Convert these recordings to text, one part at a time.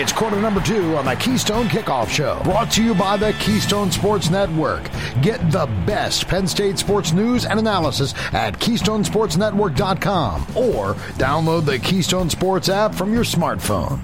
It's quarter number two on the Keystone Kickoff Show, brought to you by the Keystone Sports Network. Get the best Penn State sports news and analysis at KeystonesportsNetwork.com or download the Keystone Sports app from your smartphone.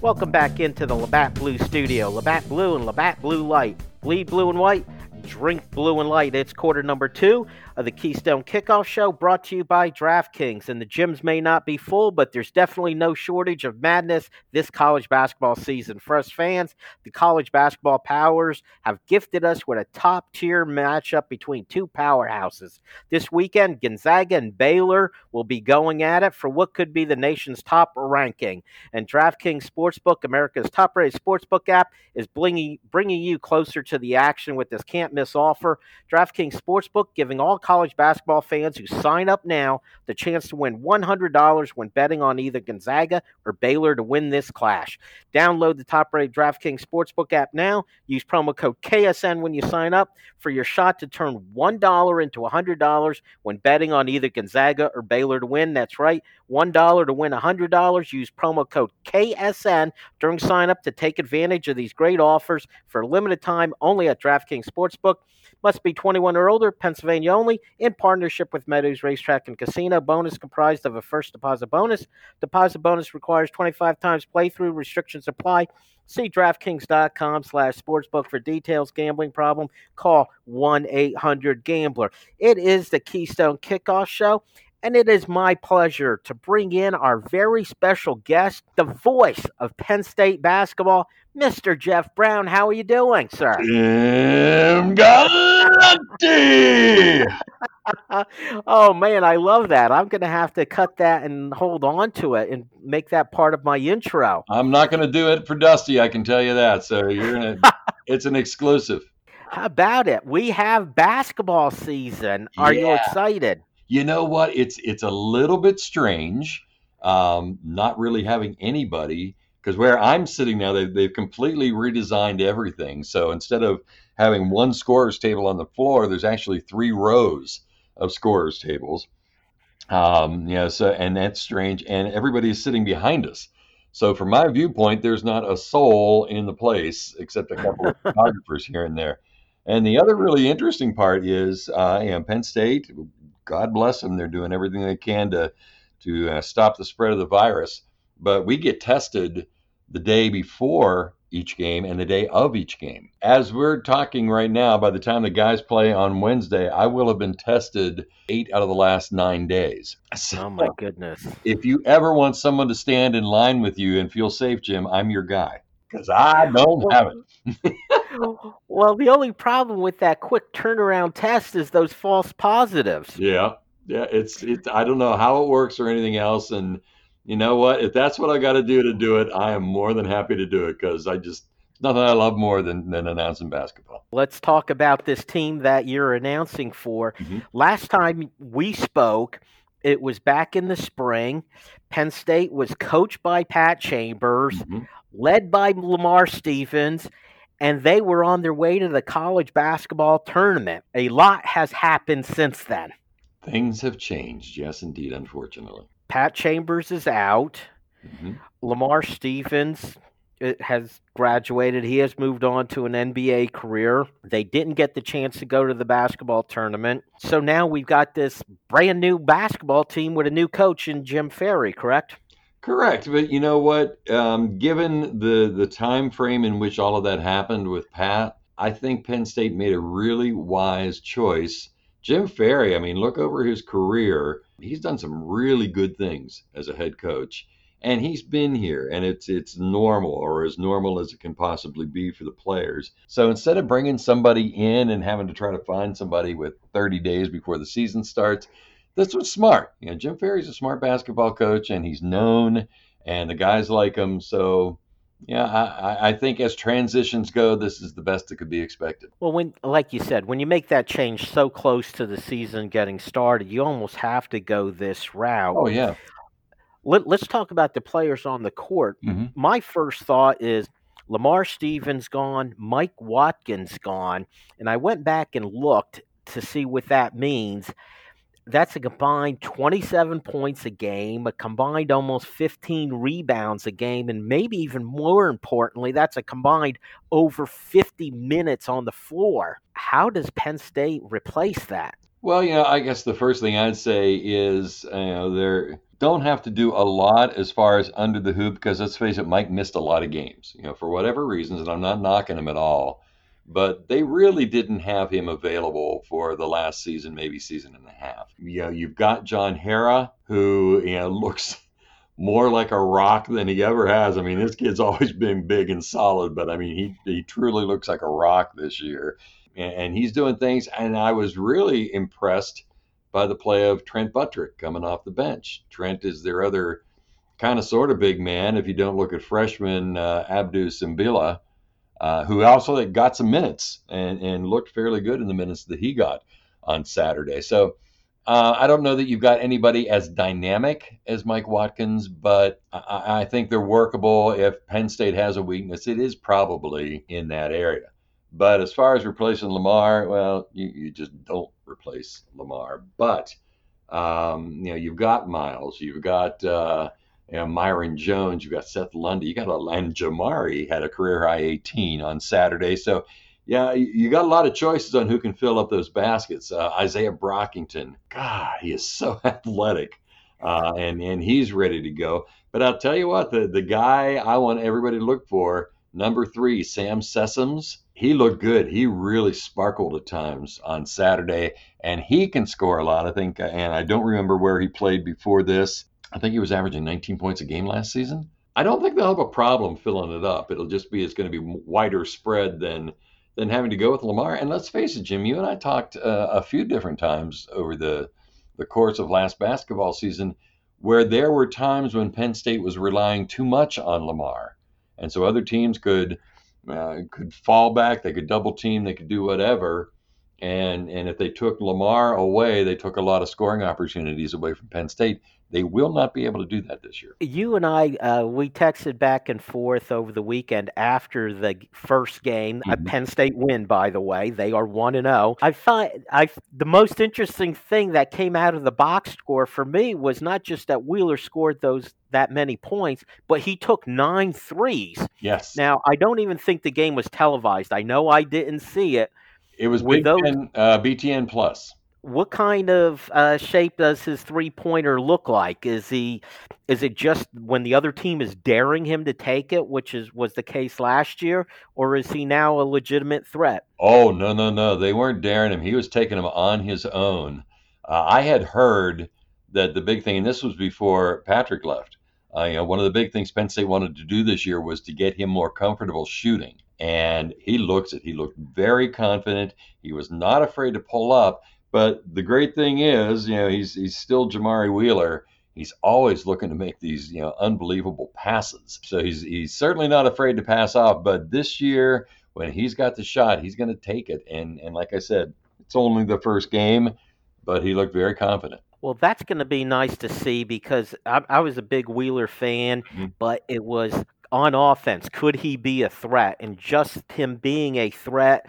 Welcome back into the Labatt Blue studio. Labatt Blue and Labatt Blue Light. Bleed blue and white, drink blue and light. It's quarter number two of the Keystone Kickoff Show brought to you by DraftKings. And the gyms may not be full, but there's definitely no shortage of madness this college basketball season. For us fans, the college basketball powers have gifted us with a top tier matchup between two powerhouses. This weekend, Gonzaga and Baylor will be going at it for what could be the nation's top ranking. And DraftKings Sportsbook, America's top rated sportsbook app, is bringing, bringing you closer to the action with this miss offer. DraftKings Sportsbook giving all college basketball fans who sign up now the chance to win $100 when betting on either Gonzaga or Baylor to win this clash. Download the top rated DraftKings Sportsbook app now. Use promo code KSN when you sign up for your shot to turn $1 into $100 when betting on either Gonzaga or Baylor to win. That's right, $1 to win $100. Use promo code KSN during sign up to take advantage of these great offers for a limited time only at DraftKings Sportsbook. Must be 21 or older, Pennsylvania only, in partnership with Meadows Racetrack and Casino. Bonus comprised of a first deposit bonus. Deposit bonus requires 25 times playthrough. Restrictions apply. See DraftKings.com slash sportsbook for details. Gambling problem? Call 1-800-GAMBLER. It is the Keystone Kickoff Show, and it is my pleasure to bring in our very special guest, the voice of Penn State basketball, Mr. Jeff Brown. How are you doing, sir? Jim Galante. oh man, I love that. I'm going to have to cut that and hold on to it and make that part of my intro. I'm not going to do it for Dusty. I can tell you that. So you're gonna. it's an exclusive. How about it? We have basketball season. Are you excited? You know what? It's it's a little bit strange, um, not really having anybody because where I'm sitting now, they, they've completely redesigned everything. So instead of having one scorer's table on the floor, there's actually three rows of scorer's tables. Um, yeah, so and that's strange, and everybody is sitting behind us. So from my viewpoint, there's not a soul in the place except a couple of photographers here and there. And the other really interesting part is, uh, you know, Penn State, God bless them, they're doing everything they can to to uh, stop the spread of the virus. But we get tested the day before each game and the day of each game. As we're talking right now, by the time the guys play on Wednesday, I will have been tested eight out of the last nine days. So Oh my goodness. if you ever want someone to stand in line with you and feel safe, Jim, I'm your guy because I don't have it. Well, the only problem with that quick turnaround test is those false positives. Yeah, yeah. It's it. I don't know how it works or anything else. And you know what? If that's what I got to do to do it, I am more than happy to do it because I just nothing I love more than than announcing basketball. Let's talk about this team that you're announcing for. Mhm. Last time we spoke, it was back in the spring. Penn State was coached by Pat Chambers, Mhm. led by Lamar Stevens, and they were on their way to the college basketball tournament. A lot has happened since then. Things have changed. Yes, indeed. Unfortunately. Pat Chambers is out. Mhm. Lamar Stevens uh, has graduated. He has moved on to an NBA career. They didn't get the chance to go to the basketball tournament. So now we've got this brand new basketball team with a new coach in Jim Ferry, correct? Correct, but you know what? Um, given the the time frame in which all of that happened with Pat, I think Penn State made a really wise choice. Jim Ferry, I mean, look over his career; he's done some really good things as a head coach, and he's been here, and it's it's normal or as normal as it can possibly be for the players. So instead of bringing somebody in and having to try to find somebody with 30 days before the season starts, this was smart. You know, Jim Ferry's a smart basketball coach, and he's known, and the guys like him. So, yeah, I, I- think as transitions go, this is the best that could be expected. Well, when like you said, when you make that change so close to the season getting started, you almost have to go this route. Oh yeah, Let, let's talk about the players on the court. hmm my first thought is Lamar Stevens gone, Mike Watkins gone, and I went back and looked to see what that means. That's a combined 27 points a game, a combined almost 15 rebounds a game, and maybe even more importantly, that's a combined over 50 minutes on the floor. How does Penn State replace that? Well, you know, I guess the first thing I'd say is, uh, you know, they don't have to do a lot as far as under the hoop because let's face it, Mike missed a lot of games, you know, for whatever reasons, and I'm not knocking him at all but they really didn't have him available for the last season, maybe season and a half. You know, you've got John Harrar, who you know looks more like a rock than he ever has. I mean, this kid's always been big and solid, but I mean, he he truly looks like a rock this year, and, and he's doing things. And I was really impressed by the play of Trent Buttrick coming off the bench. Trent is their other kind of sort of big man if you don't look at freshman uh, Abdou Tsimbila uh, who also got some minutes and, and looked fairly good in the minutes that he got on Saturday. So uh, I don't know that you've got anybody as dynamic as Mike Watkins, but I, I, think they're workable. If Penn State has a weakness, it is probably in that area. But as far as replacing Lamar, well, you, you just don't replace Lamar. But um, you know, you've got Myles, you've got uh, you know, Myreon Jones, you got Seth Lundy, you got a and Jamari had a career high 18 on Saturday. So, yeah, you got a lot of choices on who can fill up those baskets. Uh, Izaiah Brockington, God, he is so athletic, uh, and and he's ready to go. But I'll tell you what, the the guy I want everybody to look for, number three, Sam Sessoms. He looked good. He really sparkled at times on Saturday, and he can score a lot. I think, and I don't remember where he played before this. I think he was averaging 19 points a game last season. I don't think they'll have a problem filling it up. It'll just be it's going to be wider spread than than having to go with Lamar. And let's face it, Jim, you and I talked uh, a few different times over the the course of last basketball season where there were times when Penn State was relying too much on Lamar, and so other teams could uh, could fall back, they could double team, they could do whatever. And and if they took Lamar away, they took a lot of scoring opportunities away from Penn State. They will not be able to do that this year. You and I, uh, we texted back and forth over the weekend after the first game. Mm-hmm. Penn State win, by the way. They are one and zero. Oh. I find I the most interesting thing that came out of the box score for me was not just that Wheeler scored those that many points, but he took nine threes. Yes. Now I don't even think the game was televised. I know I didn't see it. It was Big those, Ten, uh, BTN Plus what kind of uh, shape does his three pointer look like? Is he is it just when the other team is daring him to take it, which is was the case last year, or is he now a legitimate threat? Oh no no no! They weren't daring him. He was taking them on his own. Uh, I had heard that the big thing, and this was before Patrick left. Uh, you know, one of the big things Penn State wanted to do this year was to get him more comfortable shooting, and he looks it. He looked very confident. He was not afraid to pull up but the great thing is, you know, he's he's still Jamari Wheeler. He's always looking to make these, you know, unbelievable passes. So he's he's certainly not afraid to pass off. But this year, when he's got the shot, he's going to take it. And and like I said, it's only the first game, but he looked very confident. Well, that's going to be nice to see because I, I was a big Wheeler fan, mm-hmm. but it was on offense. Could he be a threat? And just him being a threat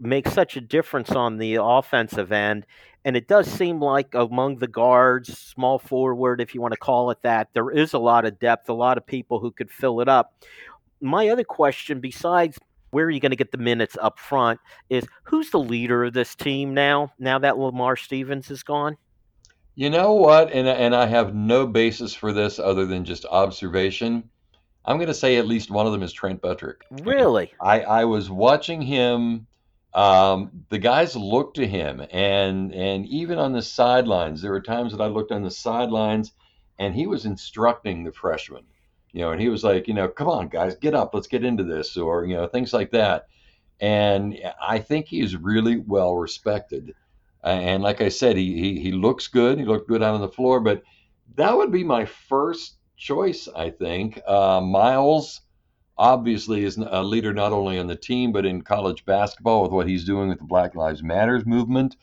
makes such a difference on the offensive end. And it does seem like among the guards, small forward, if you want to call it that, there is a lot of depth, a lot of people who could fill it up. My other question, besides where are you going to get the minutes up front, is who's the leader of this team now, now that Lamar Stevens is gone? You know what? And, and I have no basis for this other than just observation. I'm going to say at least one of them is Trent Buttrick. Really? I, I was watching him um, the guys looked to him, and and even on the sidelines, there were times that I looked on the sidelines, and he was instructing the freshmen, you know, and he was like, you know, come on, guys, get up, let's get into this, or you know, things like that. And I think he's really well respected. And like I said, he he, he looks good. He looked good out on the floor, but that would be my first choice, I think. Uh, Myles obviously is a leader not only on the team but in college basketball with what he's doing with the Black Lives Matters movement.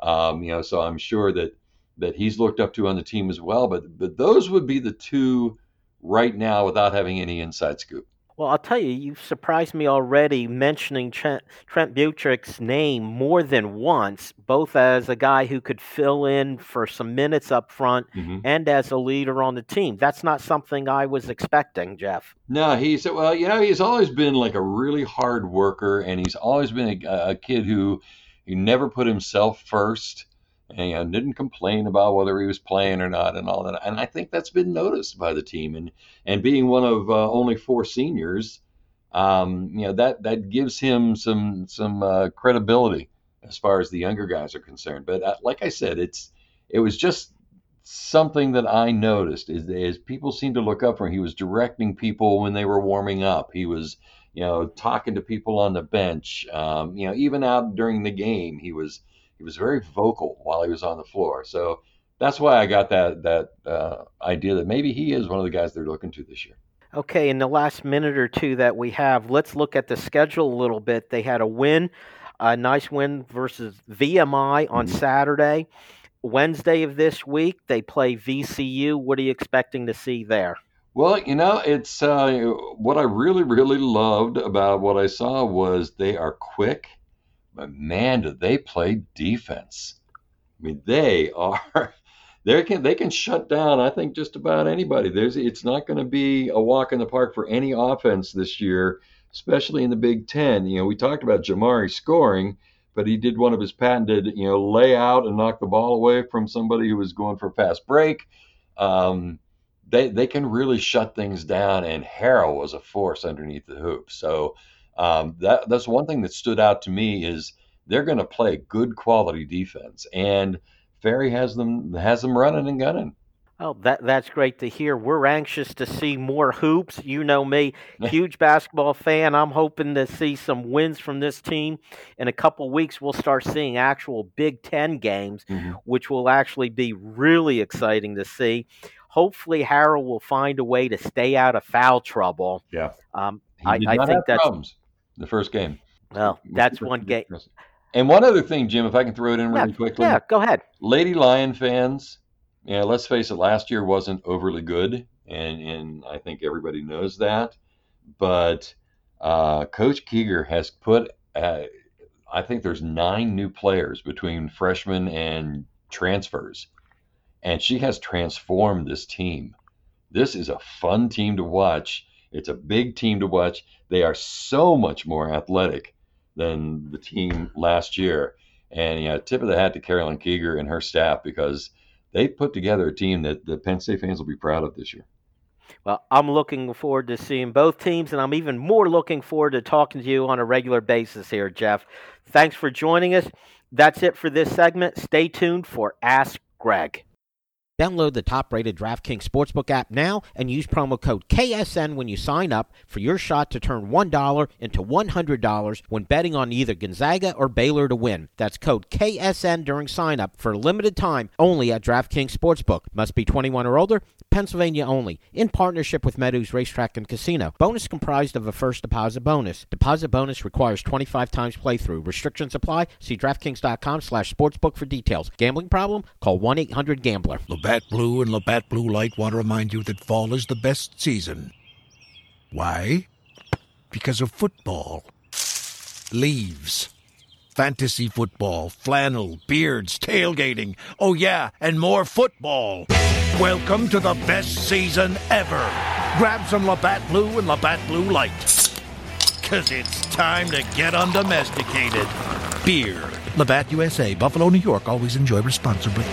Um, you know, so I'm sure that that he's looked up to on the team as well. But but those would be the two right now without having any inside scoop. Well, I'll tell you, you've surprised me already mentioning Trent, Trent Buttrick's name more than once, both as a guy who could fill in for some minutes up front mm-hmm. and as a leader on the team. That's not something I was expecting, Jeff. No, he's well, you know, he's always been like a really hard worker, and he's always been a, a kid who, who never put himself first and didn't complain about whether he was playing or not and all that. And I think that's been noticed by the team. And and being one of uh, only four seniors, um, you know that that gives him some some uh, credibility as far as the younger guys are concerned. But uh, like I said, it's it was just something that I noticed is, is people seem to look up for him. He was directing people when they were warming up. He was you know talking to people on the bench. Um, you know even out during the game, he was he was very vocal while he was on the floor. So that's why I got that that uh, idea that maybe he is one of the guys they're looking to this year. Okay, in the last minute or two that we have, let's look at the schedule a little bit. They had a win, a nice win versus VMI on mm-hmm. Saturday. Wednesday of this week, they play VCU. What are you expecting to see there? Well, you know, it's uh, what I really, really loved about what I saw was they are quick but man, do they play defense. I mean, they are they can they can shut down. I think just about anybody. There's it's not going to be a walk in the park for any offense this year, especially in the Big Ten. You know, we talked about Jamari scoring, but he did one of his patented, you know, lay out and knock the ball away from somebody who was going for a fast break. Um, they they can really shut things down, and Harrar was a force underneath the hoop. So um, that that's one thing that stood out to me is they're going to play good quality defense, and Ferry has them has them running and gunning. Oh, that that's great to hear. We're anxious to see more hoops. You know me, huge basketball fan. I'm hoping to see some wins from this team. In a couple weeks, we'll start seeing actual Big Ten games, mm-hmm. which will actually be really exciting to see. Hopefully, Harrar will find a way to stay out of foul trouble. Yeah, um, I, I think that's problems the first game. Well, that's one game. And one other thing, Jim, if I can throw it in really yeah, quickly. Yeah, go ahead. Lady Lion fans, yeah, let's face it, last year wasn't overly good, and and I think everybody knows that. But uh, Coach Kieger has put, uh, I think there's nine new players between freshmen and transfers, and she has transformed this team. This is a fun team to watch. It's a big team to watch. They are so much more athletic than the team last year. And yeah, tip of the hat to Carolyn Kieger and her staff because they put together a team that the Penn State fans will be proud of this year. Well, I'm looking forward to seeing both teams, and I'm even more looking forward to talking to you on a regular basis here, Jeff. Thanks for joining us. That's it for this segment. Stay tuned for Ask Greg. Download the top rated DraftKings Sportsbook app now and use promo code KSN when you sign up for your shot to turn $1 into $100 when betting on either Gonzaga or Baylor to win. That's code KSN during sign up for limited time only at DraftKings Sportsbook. Must be 21 or older, Pennsylvania only, in partnership with Meadows Racetrack and Casino. Bonus comprised of a first deposit bonus. Deposit bonus requires 25 times playthrough. Restrictions apply. See DraftKings.com slash sportsbook for details. Gambling problem? Call 1-800-GAMBLER. Labatt Blue and Labatt Blue Light want to remind you that fall is the best season. Why? Because of football. Leaves. Fantasy football, flannel, beards, tailgating. Oh, yeah, and more football. Welcome to the best season ever. Grab some Labatt Blue and Labatt Blue Light. Cause it's time to get undomesticated. Beer. Labatt USA, Buffalo, New York. Always enjoy responsibly.